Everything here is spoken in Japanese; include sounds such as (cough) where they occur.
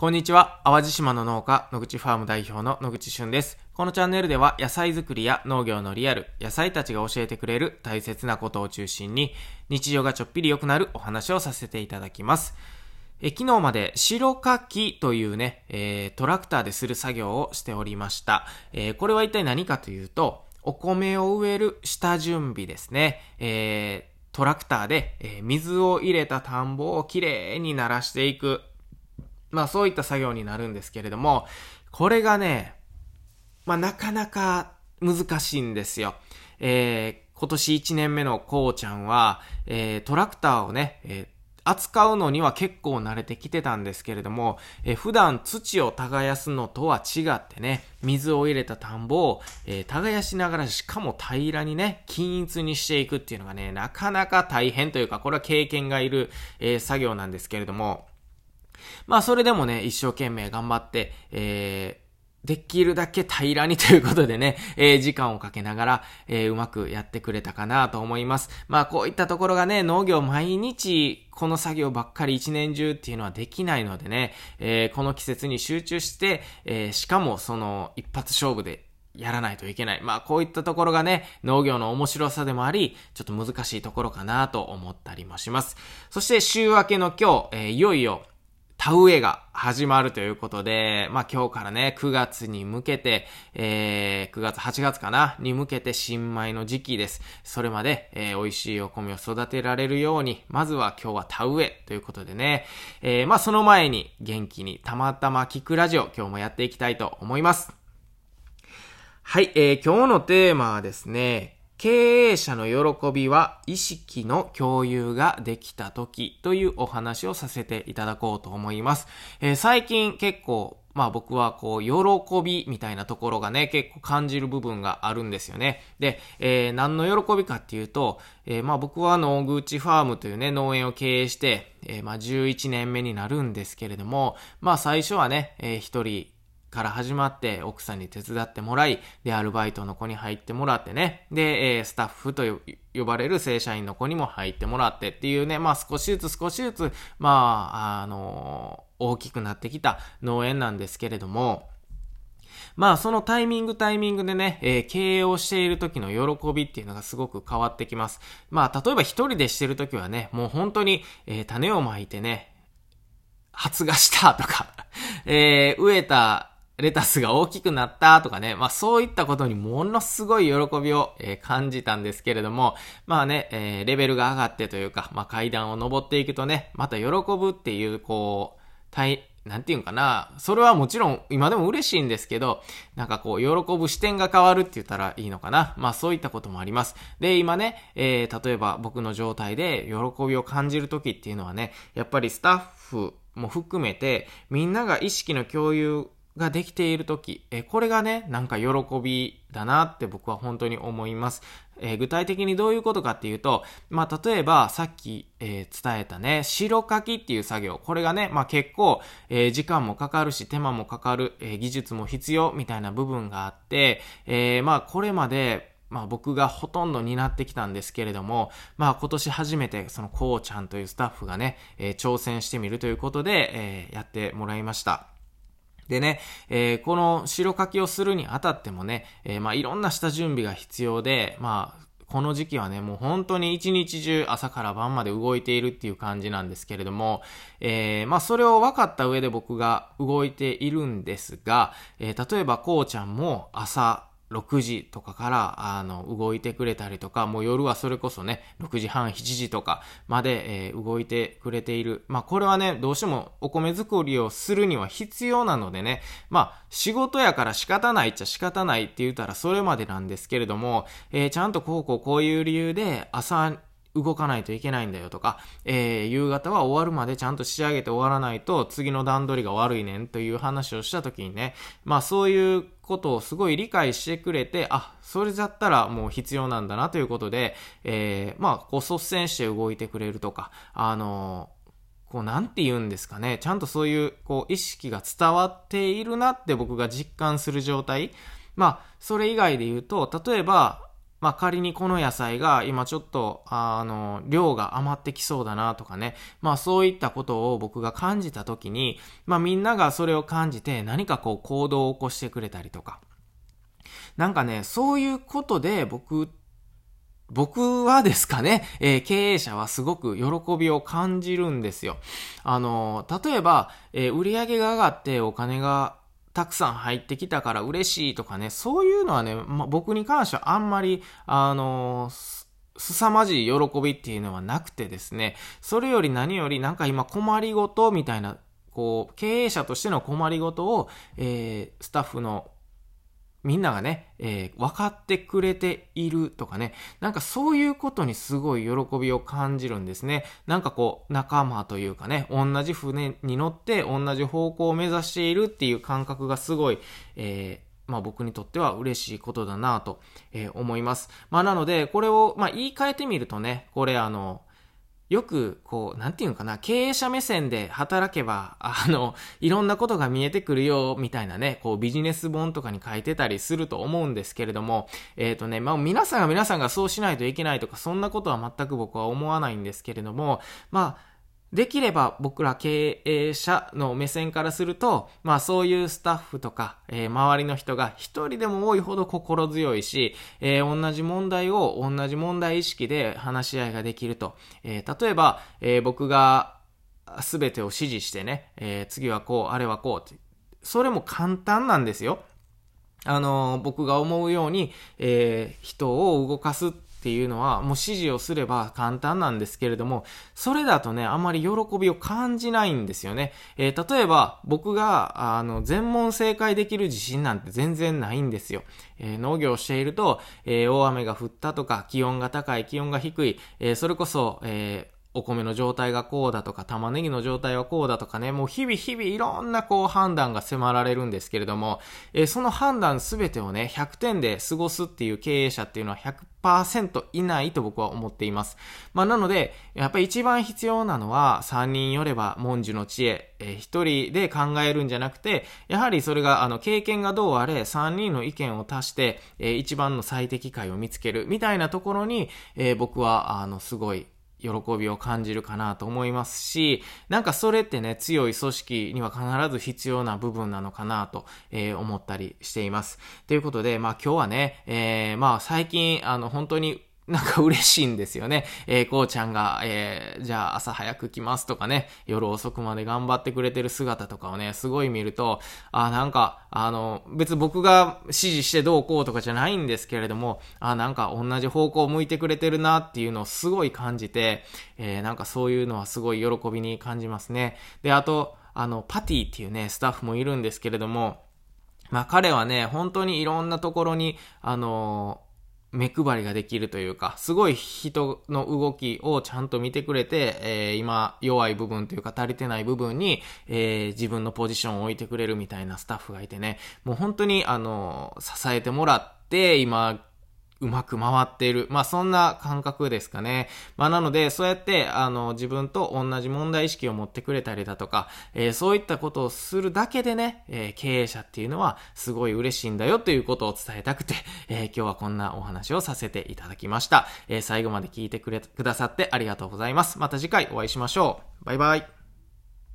こんにちは。淡路島の農家、野口ファーム代表の野口俊です。このチャンネルでは野菜作りや農業のリアル、野菜たちが教えてくれる大切なことを中心に、日常がちょっぴり良くなるお話をさせていただきます。え昨日まで白かきというね、えー、トラクターでする作業をしておりました。えー、これは一体何かというと、お米を植える下準備ですね。えートラクターで、え水を入れた田んぼをきれいに鳴らしていく。まあそういった作業になるんですけれども、これがね、まあなかなか難しいんですよ。えー、今年1年目のこうちゃんは、えー、トラクターをね、えー扱うのには結構慣れてきてたんですけれども、え普段土を耕すのとは違ってね、水を入れた田んぼを、えー、耕しながらしかも平らにね、均一にしていくっていうのがね、なかなか大変というか、これは経験がいる、えー、作業なんですけれども、まあそれでもね、一生懸命頑張って、えー、できるだけ平らにということでね、えー、時間をかけながら、えー、うまくやってくれたかなと思います。まあこういったところがね、農業毎日この作業ばっかり一年中っていうのはできないのでね、えー、この季節に集中して、えしかもその一発勝負でやらないといけない。まあこういったところがね、農業の面白さでもあり、ちょっと難しいところかなと思ったりもします。そして週明けの今日、えー、いよいよ田植えが始まるということで、まあ今日からね、9月に向けて、えー、9月、8月かな、に向けて新米の時期です。それまで、えー、美味しいお米を育てられるように、まずは今日は田植えということでね、えー、まあその前に元気にたまたま聞くラジオ、今日もやっていきたいと思います。はい、えー、今日のテーマはですね、経営者の喜びは意識の共有ができた時というお話をさせていただこうと思います。えー、最近結構まあ僕はこう、喜びみたいなところがね、結構感じる部分があるんですよね。で、えー、何の喜びかっていうと、えー、まあ僕は野口ファームというね、農園を経営して、えー、まあ11年目になるんですけれども、まあ最初はね、えー、一人から始まって、奥さんに手伝ってもらい、で、アルバイトの子に入ってもらってね、で、えー、スタッフと呼ばれる正社員の子にも入ってもらってっていうね、まあ少しずつ少しずつ、まあ、あのー、大きくなってきた農園なんですけれども、まあそのタイミングタイミングでね、えー、経営をしている時の喜びっていうのがすごく変わってきます。まあ例えば一人でしてる時はね、もう本当に、えー、種をまいてね、発芽したとか (laughs) えー、植えたレタスが大きくなったとかね、まあそういったことにものすごい喜びを、えー、感じたんですけれども、まあね、えー、レベルが上がってというか、まあ階段を登っていくとね、また喜ぶっていう、こう、体、なんていうんかな、それはもちろん今でも嬉しいんですけど、なんかこう、喜ぶ視点が変わるって言ったらいいのかな。まあそういったこともあります。で、今ね、えー、例えば僕の状態で喜びを感じるときっていうのはね、やっぱりスタッフも含めて、みんなが意識の共有ができている時、えこれがね、なんか喜びだなって僕は本当に思います。えー、具体的にどういうことかっていうと、まあ、例えば、さっき、えー、伝えたね、白書きっていう作業。これがね、まあ、結構、えー、時間もかかるし、手間もかかる、え技術も必要みたいな部分があって、えまあ、これまで、まあ僕がほとんど担ってきたんですけれども、まあ今年初めてそのこうちゃんというスタッフがね、え挑戦してみるということで、えやってもらいました。でね、えー、この白書きをするにあたってもね、えー、まあいろんな下準備が必要で、まあこの時期はね、もう本当に一日中朝から晩まで動いているっていう感じなんですけれども、えー、まあそれを分かった上で僕が動いているんですが、えー、例えばこうちゃんも朝6時とかから、あの、動いてくれたりとか、もう夜はそれこそね、6時半、7時とかまで、えー、動いてくれている。まあ、これはね、どうしてもお米作りをするには必要なのでね、まあ、仕事やから仕方ないっちゃ仕方ないって言ったらそれまでなんですけれども、えー、ちゃんとこうこうこういう理由で朝動かないといけないんだよとか、えー、夕方は終わるまでちゃんと仕上げて終わらないと次の段取りが悪いねんという話をした時にね、まあそういうことをすごい理解してくれて、あ、それだったらもう必要なんだなということで、えー、まあこう率先して動いてくれるとか、あのこうなんて言うんですかね、ちゃんとそういうこう意識が伝わっているなって僕が実感する状態。まあ、それ以外で言うと、例えば、まあ仮にこの野菜が今ちょっと、あの、量が余ってきそうだなとかね。まあそういったことを僕が感じた時に、まあみんながそれを感じて何かこう行動を起こしてくれたりとか。なんかね、そういうことで僕僕はですかね、えー、経営者はすごく喜びを感じるんですよ。あの、例えば、えー、売上が上がってお金がたくさん入ってきたから嬉しいとかね、そういうのはね、ま、僕に関してはあんまり、あのー凄まじい喜びっていうのはなくてですね、それより何よりなんか今困りごとみたいな、こう、経営者としての困りごとを、えー、スタッフのみんながね、えー、分かってくれているとかね、なんかそういうことにすごい喜びを感じるんですね。なんかこう、仲間というかね、同じ船に乗って同じ方向を目指しているっていう感覚がすごい、えー、まあ僕にとっては嬉しいことだなと、え、思います。まあなので、これを、まあ言い換えてみるとね、これあの、よく、こう、なんていうのかな、経営者目線で働けば、あの、いろんなことが見えてくるよ、みたいなね、こう、ビジネス本とかに書いてたりすると思うんですけれども、えっ、ー、とね、まあ、皆さんが皆さんがそうしないといけないとか、そんなことは全く僕は思わないんですけれども、まあ、できれば僕ら経営者の目線からすると、まあそういうスタッフとか、えー、周りの人が一人でも多いほど心強いし、えー、同じ問題を同じ問題意識で話し合いができると。えー、例えば、えー、僕が全てを指示してね、えー、次はこう、あれはこうって。それも簡単なんですよ。あの、僕が思うように、えー、人を動かすっっていうのは、もう指示をすれば簡単なんですけれども、それだとね、あまり喜びを感じないんですよね。えー、例えば、僕が、あの、全問正解できる自信なんて全然ないんですよ。えー、農業をしていると、えー、大雨が降ったとか、気温が高い、気温が低い、えそれこそ、えお米の状態がこうだとか、玉ねぎの状態はこうだとかね、もう日々日々いろんなこう判断が迫られるんですけれども、えー、その判断すべてをね、100点で過ごすっていう経営者っていうのは100%いないと僕は思っています。まあなので、やっぱり一番必要なのは、3人よれば文殊の知恵、えー、1人で考えるんじゃなくて、やはりそれがあの経験がどうあれ、3人の意見を足して、えー、一番の最適解を見つけるみたいなところに、えー、僕はあのすごい喜びを感じるかなと思いますし、なんかそれってね、強い組織には必ず必要な部分なのかなと、えー、思ったりしています。ということで、まあ今日はね、えー、まあ最近、あの本当になんか嬉しいんですよね。えー、こうちゃんが、えー、じゃあ朝早く来ますとかね、夜遅くまで頑張ってくれてる姿とかをね、すごい見ると、あ、なんか、あの、別僕が指示してどうこうとかじゃないんですけれども、あ、なんか同じ方向を向いてくれてるなっていうのをすごい感じて、えー、なんかそういうのはすごい喜びに感じますね。で、あと、あの、パティっていうね、スタッフもいるんですけれども、まあ彼はね、本当にいろんなところに、あの目配りができるというか、すごい人の動きをちゃんと見てくれて、えー、今弱い部分というか足りてない部分に、えー、自分のポジションを置いてくれるみたいなスタッフがいてね、もう本当にあの、支えてもらって、今、うまく回っている。まあそんな感覚ですかね。まあなので、そうやって、あの、自分と同じ問題意識を持ってくれたりだとか、えー、そういったことをするだけでね、えー、経営者っていうのはすごい嬉しいんだよということを伝えたくて、えー、今日はこんなお話をさせていただきました。え最後まで聞いてくれ、くださってありがとうございます。また次回お会いしましょう。バイバイ。